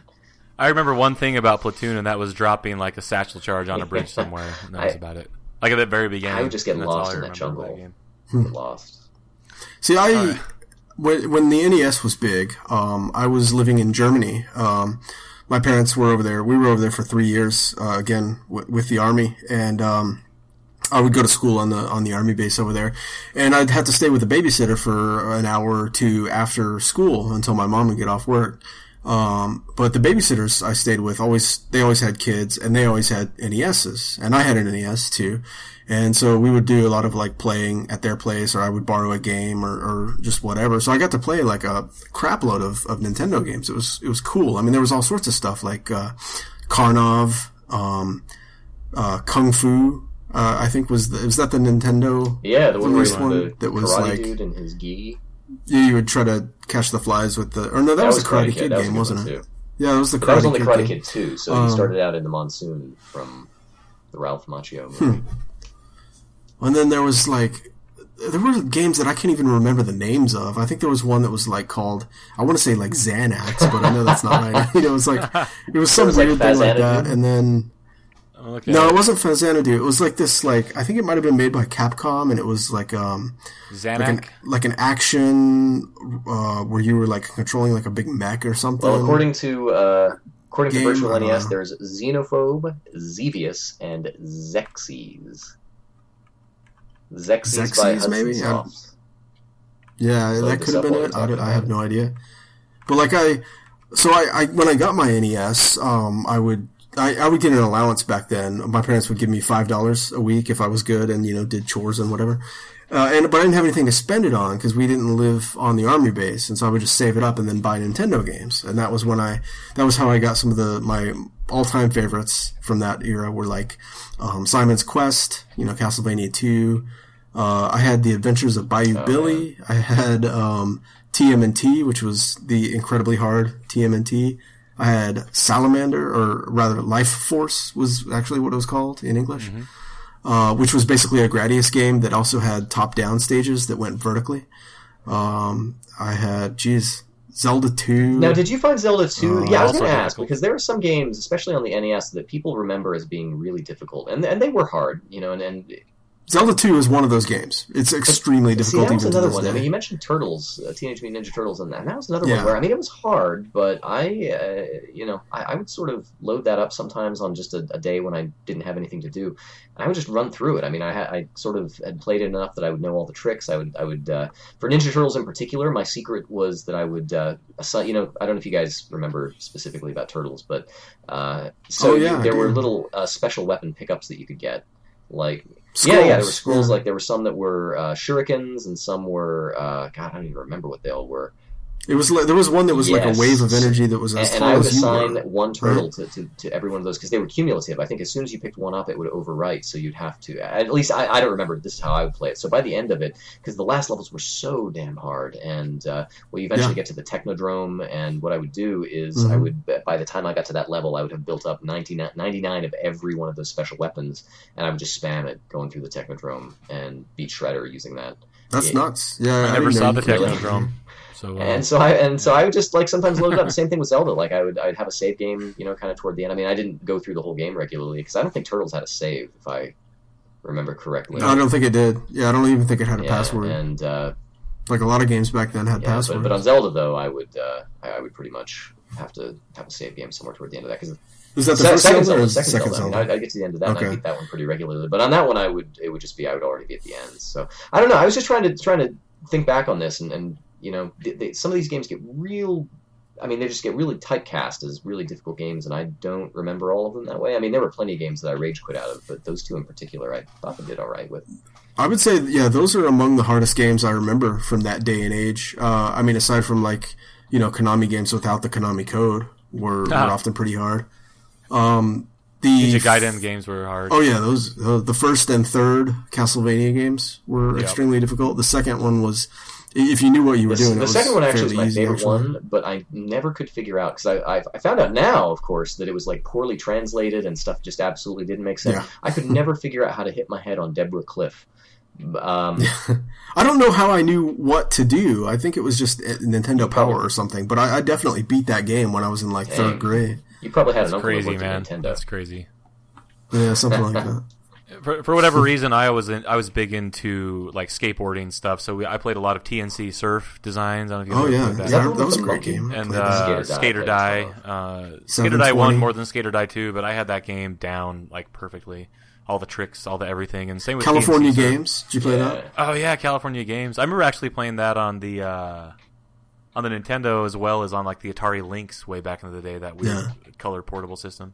Speaker 1: I remember one thing about Platoon, and that was dropping like a satchel charge on a bridge [laughs] somewhere. And that was
Speaker 2: I-
Speaker 1: about it. Like at the very beginning.
Speaker 2: I would just get
Speaker 1: and that's all
Speaker 2: lost in that jungle.
Speaker 1: game.
Speaker 2: Get lost.
Speaker 3: See, I
Speaker 1: Alright.
Speaker 3: when when the NES was big, um, I was living in Germany. Um, my parents were over there. We were over there for three years. Uh, again, w- with the army, and um, I would go to school on the on the army base over there, and I'd have to stay with a babysitter for an hour or two after school until my mom would get off work. Um, but the babysitters I stayed with always they always had kids and they always had NESs and I had an NES too. And so we would do a lot of like playing at their place or I would borrow a game or, or just whatever. So I got to play like a crap load of, of Nintendo games. It was, it was cool. I mean, there was all sorts of stuff like, uh, Karnov, um, uh, Kung Fu, uh, I think was the, was that the Nintendo?
Speaker 2: Yeah, the one
Speaker 3: one
Speaker 2: the
Speaker 3: that was like-
Speaker 2: dude and his gi.
Speaker 3: You, would try to catch the flies with the, or no, that, was, a Karate, Kid,
Speaker 2: That was
Speaker 3: game,
Speaker 2: good
Speaker 3: wasn't it?
Speaker 2: too.
Speaker 3: Yeah, that was the Karate
Speaker 2: that was only
Speaker 3: Kid
Speaker 2: Karate
Speaker 3: game.
Speaker 2: Kid 2, so
Speaker 3: Um,
Speaker 2: he started out in the monsoon from the Ralph Macchio movie.
Speaker 3: And then there was like there were games that I can't even remember the names of. I think there was one that was like called I want to say like Xanax, but I know that's not right. [laughs] you know, it was like it was [laughs] some
Speaker 2: was like
Speaker 3: weird thing like that. And then
Speaker 1: Okay.
Speaker 3: no, it wasn't Faxanadu. It was like this like I think it might have been made by Capcom, and it was like um like an like an action uh, where you were like controlling like a big mech or something.
Speaker 2: Well, according to uh, according
Speaker 3: Game,
Speaker 2: to Virtual
Speaker 3: uh,
Speaker 2: NES, there's Xenophobe, Xevious, and Xexyz. Xexyz by
Speaker 3: Xexyz,
Speaker 2: Hudson
Speaker 3: maybe?
Speaker 2: Soft.
Speaker 3: Yeah,
Speaker 2: Load
Speaker 3: that could have
Speaker 2: up
Speaker 3: been it. I,
Speaker 2: talking
Speaker 3: I have no idea. But like I, so I, I when I got my NES, um, I would I, I would get an allowance back then. My parents would give me five dollars a week if I was good and you know did chores and whatever. Uh, and but I didn't have anything to spend it on because we didn't live on the army base, and so I would just save it up and then buy Nintendo games. And that was when I that was how I got some of the my all time favorites from that era were like um, Simon's Quest, you know, Castlevania two. Uh, I had the Adventures of Bayou Billy. I had um, TMNT, which was the incredibly hard TMNT. I had Salamander, or rather Life Force was actually what it was called in English, uh, which was basically a Gradius game that also had top-down stages that went vertically. Um, I had, geez, Zelda 2.
Speaker 2: Now, did you find Zelda 2?
Speaker 3: Uh,
Speaker 2: yeah, I was going to ask
Speaker 1: difficult.
Speaker 2: because there are some games, especially on the NES, that people remember as being really difficult, and and they were hard, you know. And, and
Speaker 3: Zelda 2 is one of those games. It's extremely
Speaker 2: see,
Speaker 3: difficult
Speaker 2: that was another one.
Speaker 3: day.
Speaker 2: I mean, you mentioned Turtles, uh, Teenage Mutant Ninja Turtles, and that, and that was another
Speaker 3: Yeah.
Speaker 2: one where I mean, it was hard, but I, uh, you know, I, I would sort of load that up sometimes on just a, a day when I didn't have anything to do, and I would just run through it. I mean, I, had, I sort of had played it enough that I would know all the tricks. I would, I would, uh, for Ninja Turtles in particular, my secret was that I would, uh, assign, you know, I don't know if you guys remember specifically about Turtles, but uh, so
Speaker 3: Oh, yeah,
Speaker 2: there were little uh, special weapon pickups that you could get, like yeah, yeah, there were scrolls.
Speaker 3: yeah.
Speaker 2: Like there were some that were uh, shurikens, and some were uh, God, I don't even remember what they all were.
Speaker 3: It was like, there was one that was like a wave of energy that was as
Speaker 2: And, and
Speaker 3: tall
Speaker 2: I would
Speaker 3: as you
Speaker 2: assign
Speaker 3: were.
Speaker 2: one turtle to, to, to every one of those because they were cumulative. I think as soon as you picked one up, it would overwrite. So you'd have to. At least I, I don't remember. This is how I would play it. So by the end of it, because the last levels were so damn hard, and uh, well, you eventually
Speaker 3: Yeah.
Speaker 2: get to the Technodrome, and what I would do is I
Speaker 3: Mhm.
Speaker 2: would by the time I got to that level, I would have built up 99, 99 of every one of those special weapons, and I would just spam it going through the Technodrome and beat Shredder using that.
Speaker 3: That's
Speaker 2: Yeah.
Speaker 3: nuts. Yeah,
Speaker 1: I never saw the Technodrome. So uh,
Speaker 2: And so I and so I would just like sometimes load it up. The same thing with Zelda. Like I would I'd have a save game, you know, kind of toward the end. I mean, I didn't go through the whole game regularly because I don't think Turtles had a save, if I remember correctly.
Speaker 3: I don't think it did. Yeah, I don't even think it had a
Speaker 2: yeah,
Speaker 3: password.
Speaker 2: And uh,
Speaker 3: Like a lot of games back then had
Speaker 2: yeah, but,
Speaker 3: passwords.
Speaker 2: but on Zelda though, I would uh, I, I would pretty much have to have a save game somewhere toward the end of that because
Speaker 3: is that the
Speaker 2: Se-
Speaker 3: first
Speaker 2: second
Speaker 3: Zelda or
Speaker 2: Zelda, second,
Speaker 3: the second
Speaker 2: Zelda.
Speaker 3: Zelda?
Speaker 2: I mean, I'd, I'd get to the end of that and
Speaker 3: Okay.
Speaker 2: I beat that one pretty regularly. But on that one, I would it would just be I would already be at the end. So I don't know. I was just trying to trying to think back on this and, and you know they, they, some of these games get real. I mean, they just get really typecast as really difficult games, and I don't remember all of them that way. I mean, there were plenty of games that I rage quit out of, but those two in particular, I thought they did all right with.
Speaker 3: I would say, yeah, those are among the hardest games I remember from that day and age. Uh, I mean, aside from like, you know, Konami games without the Konami code were, were
Speaker 1: Ah.
Speaker 3: often pretty hard. Um, the
Speaker 1: Ninja Gaiden games were hard.
Speaker 3: Oh yeah, those uh, the first and third Castlevania games were
Speaker 1: Yep.
Speaker 3: extremely difficult. The second one was, i- if you knew what you were
Speaker 2: The,
Speaker 3: doing,
Speaker 2: the second one actually is my favorite
Speaker 3: actually.
Speaker 2: one, but I never could figure out because I, I I found out now, of course, that it was like poorly translated and stuff just absolutely didn't make sense.
Speaker 3: Yeah.
Speaker 2: I could never figure out how to hit my head on Deborah Cliff. Um, [laughs]
Speaker 3: I don't know how I knew what to do. I think it was just uh, Nintendo Power or something. But I, I definitely beat that game when I was in like
Speaker 2: Dang.
Speaker 3: third grade.
Speaker 2: you probably had
Speaker 1: That's
Speaker 2: an uncle that
Speaker 1: crazy,
Speaker 2: worked
Speaker 1: man.
Speaker 2: Nintendo.
Speaker 1: That's crazy.
Speaker 3: Yeah, something like that. [laughs]
Speaker 1: For, for whatever [laughs] reason, I was in, I was big into like skateboarding stuff. So we, I played a lot of T&C Surf designs. I don't know if you
Speaker 3: Oh yeah,
Speaker 1: played that.
Speaker 2: Is that
Speaker 3: that,
Speaker 2: the one
Speaker 3: that was a great game.
Speaker 1: And uh.
Speaker 2: Skater Die,
Speaker 1: Skate
Speaker 2: or
Speaker 1: Die.
Speaker 2: played
Speaker 1: Uh, Skate or Die
Speaker 3: 720.
Speaker 1: one more than Skate or Die two, but I had that game down like perfectly. All the tricks, all the everything, and same with
Speaker 3: California
Speaker 1: T&C Surf.
Speaker 3: Games. Did you play
Speaker 2: Yeah.
Speaker 3: that?
Speaker 1: Oh yeah, California Games. I remember actually playing that on the uh, on the Nintendo as well as on like the Atari Lynx way back in the day. That weird
Speaker 3: Yeah.
Speaker 1: color portable system.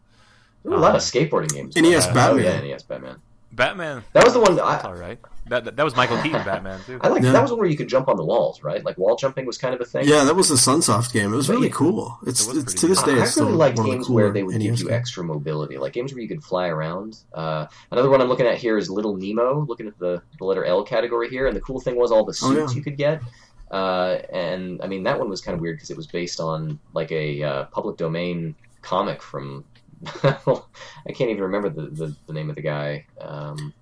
Speaker 2: There were a lot
Speaker 1: Um,
Speaker 2: of skateboarding games.
Speaker 3: NES
Speaker 2: Oh
Speaker 3: Batman.
Speaker 2: yeah, NES Batman.
Speaker 1: Batman.
Speaker 2: That was the one that
Speaker 1: That's
Speaker 2: I-
Speaker 1: all right. That, that that was Michael Keaton Batman too.
Speaker 2: I like
Speaker 3: Yeah.
Speaker 2: that was one where you could jump on the walls, right? Like wall jumping was kind of a thing.
Speaker 3: Yeah, that was the Sunsoft game. It was
Speaker 2: But
Speaker 3: really
Speaker 2: yeah.
Speaker 3: cool. It's,
Speaker 1: It
Speaker 3: it's to this day.
Speaker 2: I
Speaker 3: It's
Speaker 2: really like
Speaker 3: one of
Speaker 2: games
Speaker 3: the
Speaker 2: where they would give you
Speaker 3: games.
Speaker 2: extra mobility, like games where you could fly around. Uh, another one I'm looking at here is Little Nemo. Looking at the, the letter L category here, and the cool thing was all the
Speaker 3: Oh,
Speaker 2: suits
Speaker 3: yeah.
Speaker 2: you could get. Uh, and I mean that one was kind of weird because it was based on like a uh, public domain comic from. [laughs] I can't even remember the, the, the name of the guy. Um,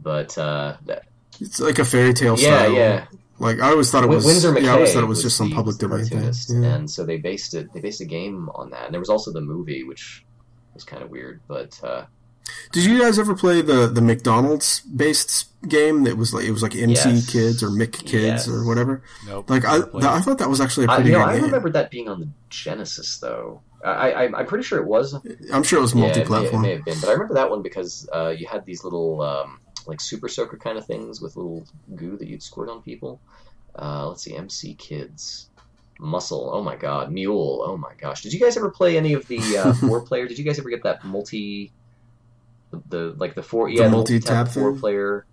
Speaker 2: but uh, that,
Speaker 3: It's like a fairy tale
Speaker 2: yeah,
Speaker 3: style.
Speaker 2: yeah.
Speaker 3: Like I always thought it was.
Speaker 2: Winsor McCay
Speaker 3: yeah, I always thought it was
Speaker 2: was
Speaker 3: just some public domain thing. Yeah.
Speaker 2: and so they based it. They based a game on that, and there was also the movie, which was kind of weird. But uh,
Speaker 3: Did you guys ever play the the McDonald's based game that was like it was like MC
Speaker 2: Yes.
Speaker 3: Kids or Mick Kids
Speaker 2: Yes.
Speaker 3: or whatever?
Speaker 1: Nope.
Speaker 3: Like I th- I thought that was actually a pretty
Speaker 2: you know,
Speaker 3: good
Speaker 2: I
Speaker 3: game.
Speaker 2: remember that being on the Genesis, though. I, I, I'm pretty sure it was.
Speaker 3: I'm sure it was
Speaker 2: Yeah,
Speaker 3: multi
Speaker 2: it, may, it may have been, but I remember that one because uh, you had these little um, like super soaker kind of things with little goo that you'd squirt on people. Uh, let's see, MC Kids, Muscle. Oh my God, Mule. Oh my gosh, did you guys ever play any of the uh, [laughs] four player? Did you guys ever get that multi, the, the like the four yeah the
Speaker 3: multi-tap
Speaker 2: four-player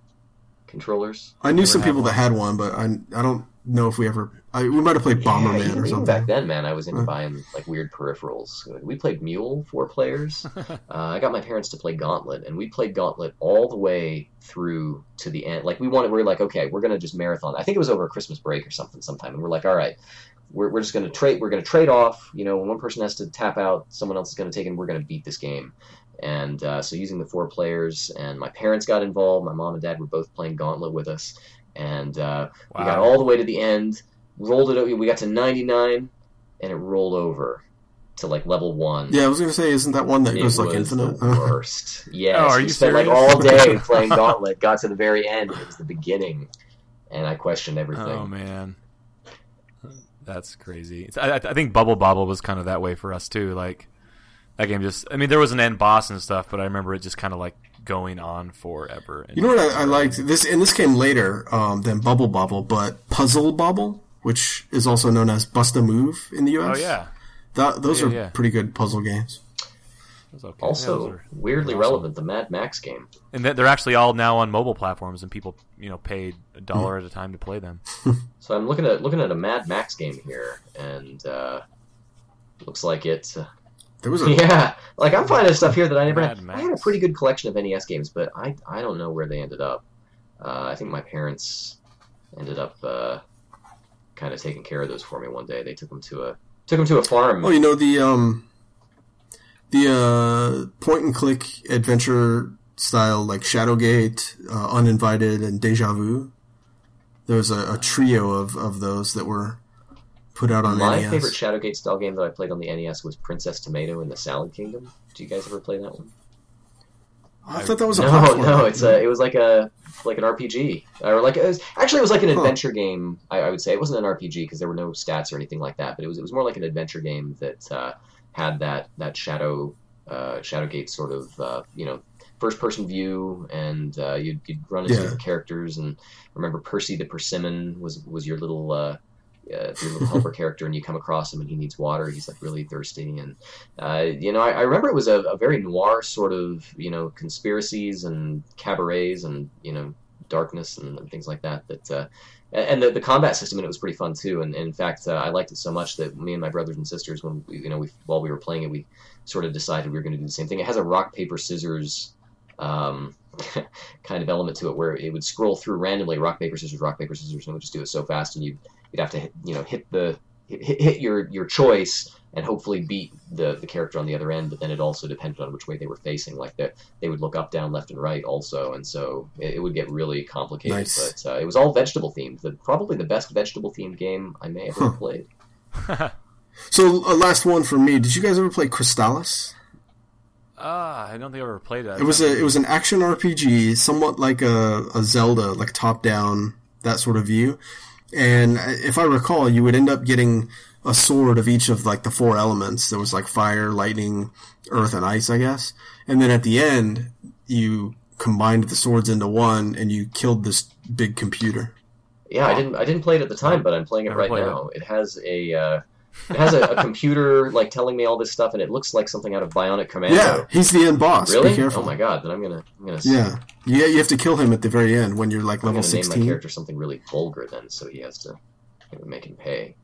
Speaker 2: controllers?
Speaker 3: I knew some people that had one, but I I don't know if we ever. I, we might have played Bomberman
Speaker 2: yeah,
Speaker 3: or something.
Speaker 2: back then, man, I was into
Speaker 3: Huh.
Speaker 2: buying like weird peripherals. We played Mule, four players. [laughs] uh, I got my parents to play Gauntlet, and we played Gauntlet all the way through to the end. Like we wanted, we were like, okay, we're gonna just marathon. I think it was over a Christmas break or something, sometime, and we're like, all right, we're, we're just gonna trade. We're gonna trade off. You know, when one person has to tap out, someone else is gonna take, and we're gonna beat this game. And uh, so using the four players, and my parents got involved. My mom and dad were both playing Gauntlet with us, and uh, we got all the way to the end, rolled it. o- We got to ninety nine, and it rolled over to like level one.
Speaker 3: Yeah, I was gonna say, isn't that one that
Speaker 2: It
Speaker 3: goes like
Speaker 2: was
Speaker 3: infinite?
Speaker 2: the worst. [laughs] Yes,
Speaker 1: Oh, are
Speaker 2: we
Speaker 1: you
Speaker 2: spent like all day [laughs] playing Gauntlet. Got to the very end. It was the beginning, and I questioned everything.
Speaker 1: Oh man, that's crazy. I, I I think Bubble Bobble was kind of that way for us too. Like that game just. I mean, there was an end boss and stuff, but I remember it just kind of like going on forever. And
Speaker 3: You know what I, I liked this, and this came later um, than Bubble Bobble, but Puzzle Bobble, which is also known as Bust a Move in the U.S.
Speaker 1: Oh yeah,
Speaker 3: That, those
Speaker 1: Yeah,
Speaker 3: are
Speaker 1: yeah.
Speaker 3: pretty good puzzle games.
Speaker 1: Okay.
Speaker 2: Also,
Speaker 1: Those are-
Speaker 2: weirdly
Speaker 1: awesome.
Speaker 2: relevant, the Mad Max game.
Speaker 1: and they're they're actually all now on mobile platforms, and people you know paid a dollar at a time to play them. [laughs]
Speaker 2: So I'm looking at looking at a Mad Max game here, and uh, looks like it. Uh,
Speaker 3: There was a [laughs]
Speaker 2: yeah, like I'm finding stuff here that I never
Speaker 1: Mad
Speaker 2: had. I had a pretty good collection of NES games, but I I don't know where they ended up. Uh, I think my parents ended up uh, kind of taking care of those for me one day. They took them to a took them to a farm.
Speaker 3: Oh, you know the um, the uh, point and click adventure style like Shadowgate, uh, Uninvited, and Deja Vu. There was a, a trio of, of those that were put out on
Speaker 2: My
Speaker 3: NES.
Speaker 2: favorite Shadowgate style game that I played on the NES was Princess Tomato in the Salad Kingdom. Do you guys ever play that one?
Speaker 3: I thought that was a
Speaker 2: no,
Speaker 3: platform.
Speaker 2: no, it's a it was like a like an RPG or like it was, actually it was like an
Speaker 3: Huh.
Speaker 2: adventure game. I, I would say it wasn't an RPG because there were no stats or anything like that, but it was it was more like an adventure game that uh, had that that shadow uh, Shadowgate sort of uh, you know first person view, and uh, you'd, you'd run into
Speaker 3: Yeah.
Speaker 2: different characters. And remember Percy the Persimmon was was your little. Uh, your little helper [laughs] character, and you come across him, and he needs water. He's like really thirsty, and uh, you know, I, I remember it was a, a very noir sort of, you know, conspiracies and cabarets and you know, darkness and, and things like that. That uh, and the, the combat system in it was pretty fun too. And, and in fact, uh, I liked it so much that me and my brothers and sisters, when we, you know, we, while we were playing it, we sort of decided we were going to do the same thing. It has a rock paper scissors. Um, [laughs] kind of element to it where it would scroll through randomly rock paper scissors rock paper scissors and it would just do it so fast and you'd you'd have to hit, you know hit the hit, hit your your choice and hopefully beat the the character on the other end. But then it also depended on which way they were facing. Like that, they would look up, down, left, and right also, and so it, it would get really complicated.
Speaker 3: Nice.
Speaker 2: But uh, it was all vegetable themed. The, probably the best vegetable themed game I may have ever have played. [laughs]
Speaker 3: So, uh, last one for me. Did you guys ever play Crystalis?
Speaker 1: Ah, I don't think I ever played that.
Speaker 3: It was a it was an action RPG, somewhat like a, a Zelda, like top down that sort of view. And if I recall, you would end up getting a sword of each of like the four elements. There was like fire, lightning, earth, and ice, I guess. And then at the end, you combined the swords into one, and you killed this big computer.
Speaker 2: Yeah, I didn't I didn't play it at the time, but I'm playing it
Speaker 1: Never
Speaker 2: right
Speaker 1: played
Speaker 2: now. It has a uh, it has a, a computer like telling me all this stuff, and it looks like something out of Bionic Commando.
Speaker 3: Yeah, he's the end boss.
Speaker 2: Really?
Speaker 3: Be careful.
Speaker 2: Oh my god! Then I'm gonna I'm gonna
Speaker 3: Yeah, yeah, you have to kill him at the very end when you're like
Speaker 2: I'm
Speaker 3: level
Speaker 2: gonna name my
Speaker 3: sixteen.
Speaker 2: character something really vulgar then, so he has to make him pay.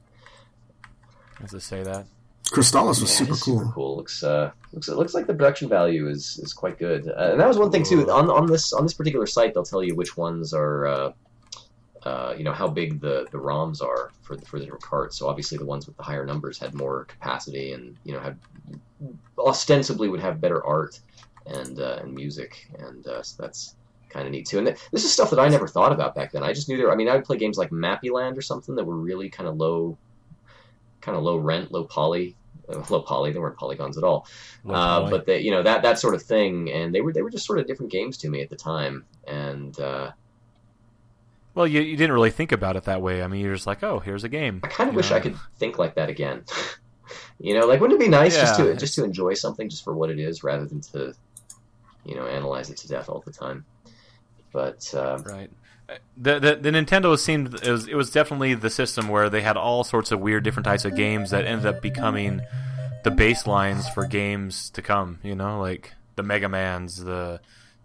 Speaker 1: Does it say that?
Speaker 3: Crystalis was
Speaker 2: Yeah,
Speaker 3: super cool.
Speaker 2: Super cool. Looks uh looks it looks like the production value is is quite good. Uh, and that was one thing too. On on this on this particular site, they'll tell you which ones are. Uh, uh, you know how big the, the ROMs are for the, for the different carts. So obviously the ones with the higher numbers had more capacity and you know had ostensibly would have better art and uh, and music and uh, so that's kind of neat too. And th- this is stuff that I never thought about back then. I just knew there. I mean, I would play games like Mappy Land or something that were really kind of low, kind of low rent, low poly. Uh, [laughs] low poly, they weren't polygons at all. Uh, but they, you know that that sort of thing, and they were they were just sort of different games to me at the time. And uh,
Speaker 1: well, you, you didn't really think about it that way. I mean, you're just like, oh, here's a game.
Speaker 2: I kind of
Speaker 1: You
Speaker 2: wish
Speaker 1: know?
Speaker 2: I could think like that again. [laughs] you know, like wouldn't it be nice just to just to enjoy something just for what it is, rather than to, you know, analyze it to death all the time. But uh,
Speaker 1: Right. The, the the Nintendo seemed it was it was definitely the system where they had all sorts of weird different types of games that ended up becoming the baselines for games to come. You know, like the Mega Man's, the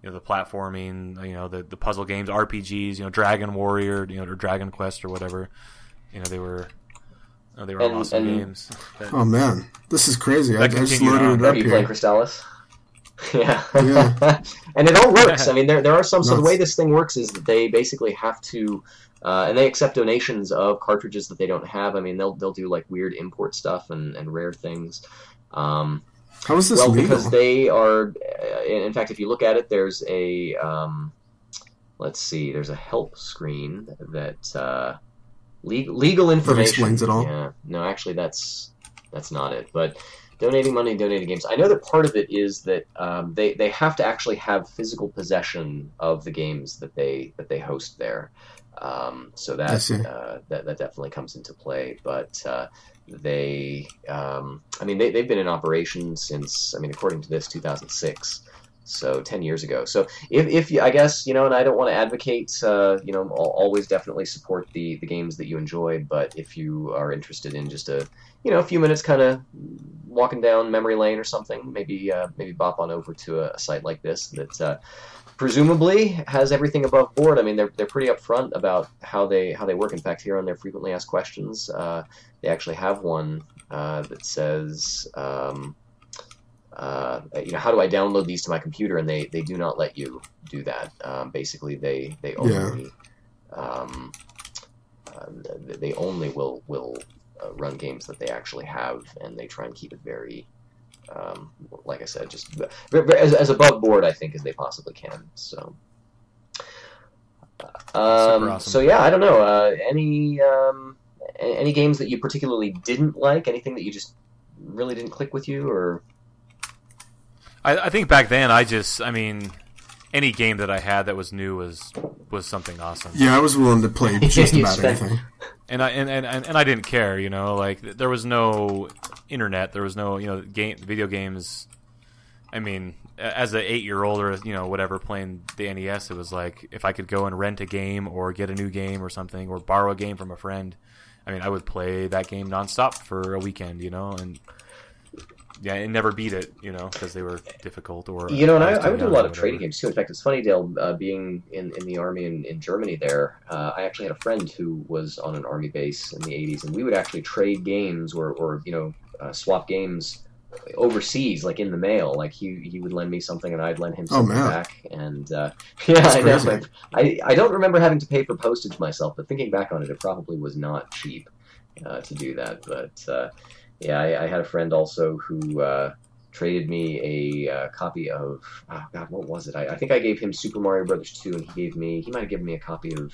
Speaker 1: you know the platforming, you know the the puzzle games, RPGs, you know Dragon Warrior, you know or Dragon Quest or whatever. You know they were oh, they were
Speaker 2: And-
Speaker 1: awesome
Speaker 2: and-
Speaker 1: games. That- [laughs]
Speaker 3: Oh man, this is crazy. I, I just loaded
Speaker 1: on.
Speaker 3: it
Speaker 2: are
Speaker 3: up
Speaker 2: you
Speaker 3: here.
Speaker 2: playing Crystalis? [laughs] Yeah.
Speaker 3: Yeah. [laughs]
Speaker 2: and it all works. I mean, there, there are some. So the way this thing works is that they basically have to, uh, and they accept donations of cartridges that they don't have. I mean, they'll they'll do like weird import stuff and, and rare things. Um,
Speaker 3: How is this
Speaker 2: well,
Speaker 3: legal?
Speaker 2: because they are. In fact, if you look at it, there's a. Um, let's see. There's a help screen that uh, legal legal information
Speaker 3: explains it all?
Speaker 2: Yeah. No, actually, that's that's not it. But donating money, donating games. I know that part of it is that um, they they have to actually have physical possession of the games that they that they host there. Um, so that, uh, that that definitely comes into play. But uh, they, um, I mean, they they've been in operation since I mean, according to this, 2006. So 10 years ago. So if, if you, I guess, you know, and I don't want to advocate, uh, you know, al- always definitely support the, the games that you enjoy, but if you are interested in just a, you know, a few minutes kind of walking down memory lane or something, maybe, uh, maybe bop on over to a, a site like this that, uh, presumably has everything above board. I mean, they're, they're pretty upfront about how they, how they work. In fact, here on their frequently asked questions, uh, they actually have one, uh, that says, um, uh, you know, how do I download these to my computer? And they, they do not let you do that. Um, basically, they they only um, uh, they only will will uh, run games that they actually have, and they try and keep it very, um, like I said, just v- v- as, as above board, I think, as they possibly can. So. Um,
Speaker 1: awesome.
Speaker 2: So yeah, I don't know. Uh, any um, any games that you particularly didn't like? Anything that you just really didn't click with you, or
Speaker 1: I, I think back then I just I mean any game that I had that was new was was something awesome.
Speaker 3: Yeah, I was willing to play [laughs] just about
Speaker 2: spent-
Speaker 3: anything.
Speaker 1: and I and, and, and I didn't care, you know, like there was no internet, there was no you know game video games. I mean, as an eight year old or you know whatever playing the NES, it was like if I could go and rent a game or get a new game or something or borrow a game from a friend. I mean, I would play that game nonstop for a weekend, you know, and yeah, and never beat it, you know, because they were difficult or
Speaker 2: you know, and I, I would do a lot of trading games too. In fact, it's funny, Dale, uh, being in, in the army in, in Germany. There, uh, I actually had a friend who was on an army base in the '80s, and we would actually trade games or, or you know, uh, swap games overseas, like in the mail. Like he he would lend me something, and I'd lend him
Speaker 3: Oh,
Speaker 2: something
Speaker 3: man.
Speaker 2: back. And uh, [laughs] yeah, I know.
Speaker 3: crazy.
Speaker 2: I I don't remember having to pay for postage myself, but thinking back on it, it probably was not cheap uh, to do that. But uh, yeah, I, I had a friend also who. Uh, traded me a uh, copy of oh god what was it? I, I think I gave him Super Mario Brothers 2 and he gave me he might have given me a copy of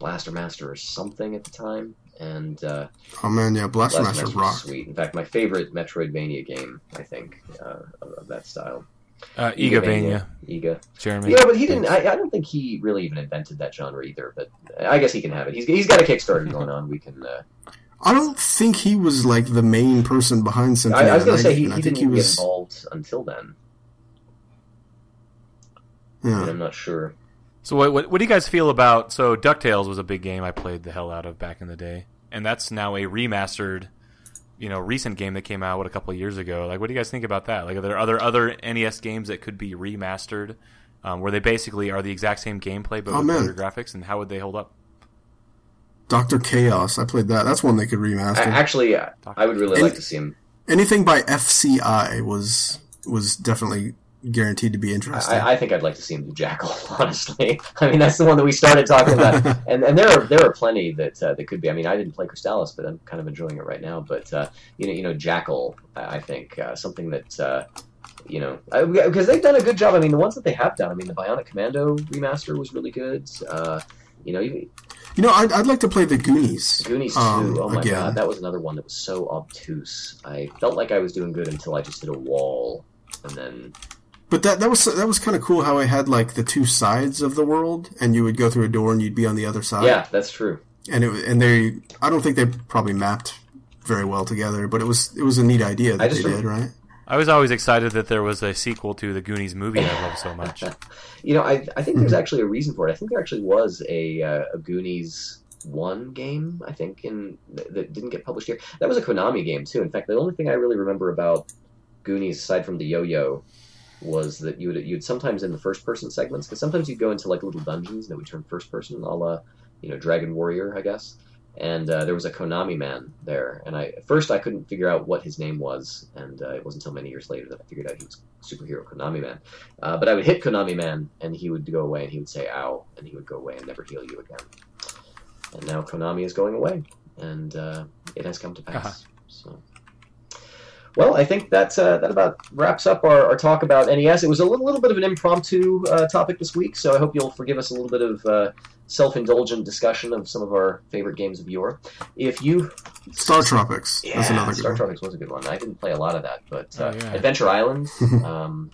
Speaker 2: Blaster Master or something at the time and uh,
Speaker 3: Oh man, yeah, Blaster
Speaker 2: Blaster
Speaker 3: Master
Speaker 2: Master was
Speaker 3: rock.
Speaker 2: sweet. In fact my favorite Metroidvania game I think uh, of, of that style.
Speaker 1: Uh, Igavania,
Speaker 2: Iga
Speaker 1: Jeremy.
Speaker 2: yeah but he didn't I, I don't think he really even invented that genre either but I guess he can have it. He's, he's got a Kickstarter going on. We can uh,
Speaker 3: I don't think he was like the main person behind Symphony
Speaker 2: I, I was gonna say
Speaker 3: Night,
Speaker 2: he,
Speaker 3: I
Speaker 2: he
Speaker 3: think
Speaker 2: didn't
Speaker 3: he
Speaker 2: even get
Speaker 3: was.
Speaker 2: involved until then
Speaker 3: Yeah.
Speaker 2: and I'm not sure
Speaker 1: So what, what what do you guys feel about? So Ducktales was a big game I played the hell out of back in the day, and that's now a remastered, you know, recent game that came out what a couple of years ago. Like, what do you guys think about that? Like, are there other other NES games that could be remastered, um, where they basically are the exact same gameplay but
Speaker 3: Oh,
Speaker 1: with
Speaker 3: man.
Speaker 1: better graphics, and how would they hold up?
Speaker 3: Doctor Chaos. I played that. That's one they could
Speaker 2: I,
Speaker 3: remaster.
Speaker 2: actually I, I would really
Speaker 3: And-
Speaker 2: like to see him
Speaker 3: Anything by FCI was was definitely guaranteed to be interesting.
Speaker 2: I, I think I'd like to see him do Jackal. [laughs] Honestly, I mean that's the one that we started talking about, [laughs] and and there are there are plenty that uh, that could be. I mean, I didn't play Crystalis, but I'm kind of enjoying it right now. But uh, you know, you know, Jackal, I I think uh, something that. Uh, you know, because they've done a good job. I mean, the ones that they have done. I mean, the Bionic Commando remaster was really good. Uh, you know, even
Speaker 3: you know, I'd, I'd like to play the Goonies.
Speaker 2: Goonies too.
Speaker 3: um,
Speaker 2: oh my
Speaker 3: again.
Speaker 2: god, that was another one that was so obtuse. I felt like I was doing good until I just hit a wall, and then
Speaker 3: But that that was that was kind of cool how I had like the two sides of the world, and you would go through a door and you'd be on the other side.
Speaker 2: yeah, that's true.
Speaker 3: and it and they I don't think they probably mapped very well together, but it was it was a neat idea that they
Speaker 2: rem-
Speaker 3: did, right?
Speaker 1: I was always excited that there was a sequel to the Goonies movie I love so much. [laughs]
Speaker 2: you know, I, I think there's actually a reason for it. I think there actually was a, uh, a Goonies one game, I think, in that didn't get published here. That was a Konami game too. In fact, the only thing I really remember about Goonies, aside from the yo-yo, was that you would you'd sometimes in the first person segments because sometimes you'd go into like little dungeons that would turn first person, a la you know Dragon Warrior, I guess. And uh, there was a Konami man there, and I at first I couldn't figure out what his name was, and uh, it wasn't until many years later that I figured out he was superhero Konami man. Uh, but I would hit Konami man, and he would go away, and he would say "ow," and he would go away and never heal you again. And now Konami is going away, and uh, it has come to pass. Uh-huh. So. Well, I think that uh, that about wraps up our, our, talk about NES. It was a little, little bit of an impromptu uh, topic this week, so I hope you'll forgive us a little bit of uh, self-indulgent discussion of some of our favorite games of yore. If you
Speaker 3: Star Tropics,
Speaker 2: yeah, that's another Star Tropics was a good one. I didn't play a lot of that, but oh, uh, yeah. Adventure Island. [laughs] Um,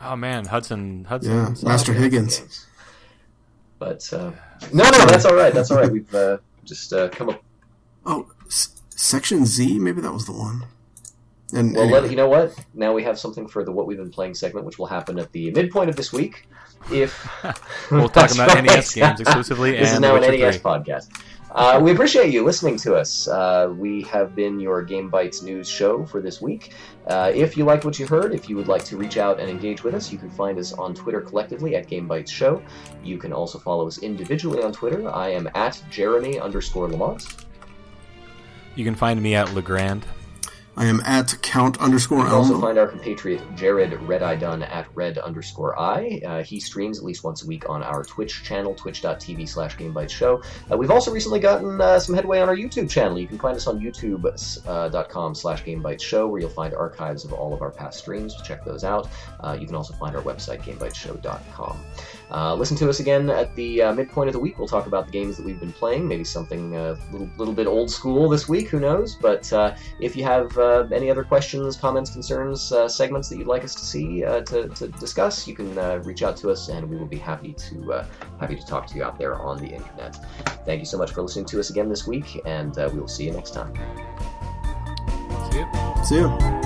Speaker 1: oh man, Hudson, Hudson,
Speaker 3: yeah, Master Higgins.
Speaker 2: But uh, no, no, that's all right. That's all right. We've uh, just come up.
Speaker 3: Oh, S- Section Z, maybe that was the one.
Speaker 2: And well, anyway. let, you know what? Now we have something for the what we've been playing segment, which will happen at the midpoint of this week. If [laughs]
Speaker 1: we'll talk about right. NES games exclusively,
Speaker 2: this
Speaker 1: is
Speaker 2: now
Speaker 1: an
Speaker 2: NES 3. podcast. Uh, we appreciate you listening to us. Uh, we have been your Game Bytes news show for this week. Uh, if you liked what you heard, if you would like to reach out and engage with us, you can find us on Twitter collectively at Game Bytes Show. You can also follow us individually on Twitter. I am at Jeremy underscore Lamont.
Speaker 1: You can find me at Legrand.
Speaker 3: I am at count underscore
Speaker 2: You can also find our compatriot Jared Red Eye Dunn at red underscore I. Uh, he streams at least once a week on our Twitch channel, twitch.tv slash Show. Uh, we've also recently gotten uh, some headway on our YouTube channel. You can find us on youtube.com uh, slash Show, where you'll find archives of all of our past streams. Check those out. Uh, you can also find our website, GameBytesShow.com. Uh, listen to us again at the uh, midpoint of the week. We'll talk about the games that we've been playing, maybe something a uh, little, little bit old school this week, who knows. But uh, if you have uh, any other questions, comments, concerns, uh, segments that you'd like us to see, to, to, discuss, you can reach out to us and we will be happy to, happy to talk to you out there on the internet. Thank you so much for listening to us again this week, and we will see you next time.
Speaker 1: See you.
Speaker 3: See you.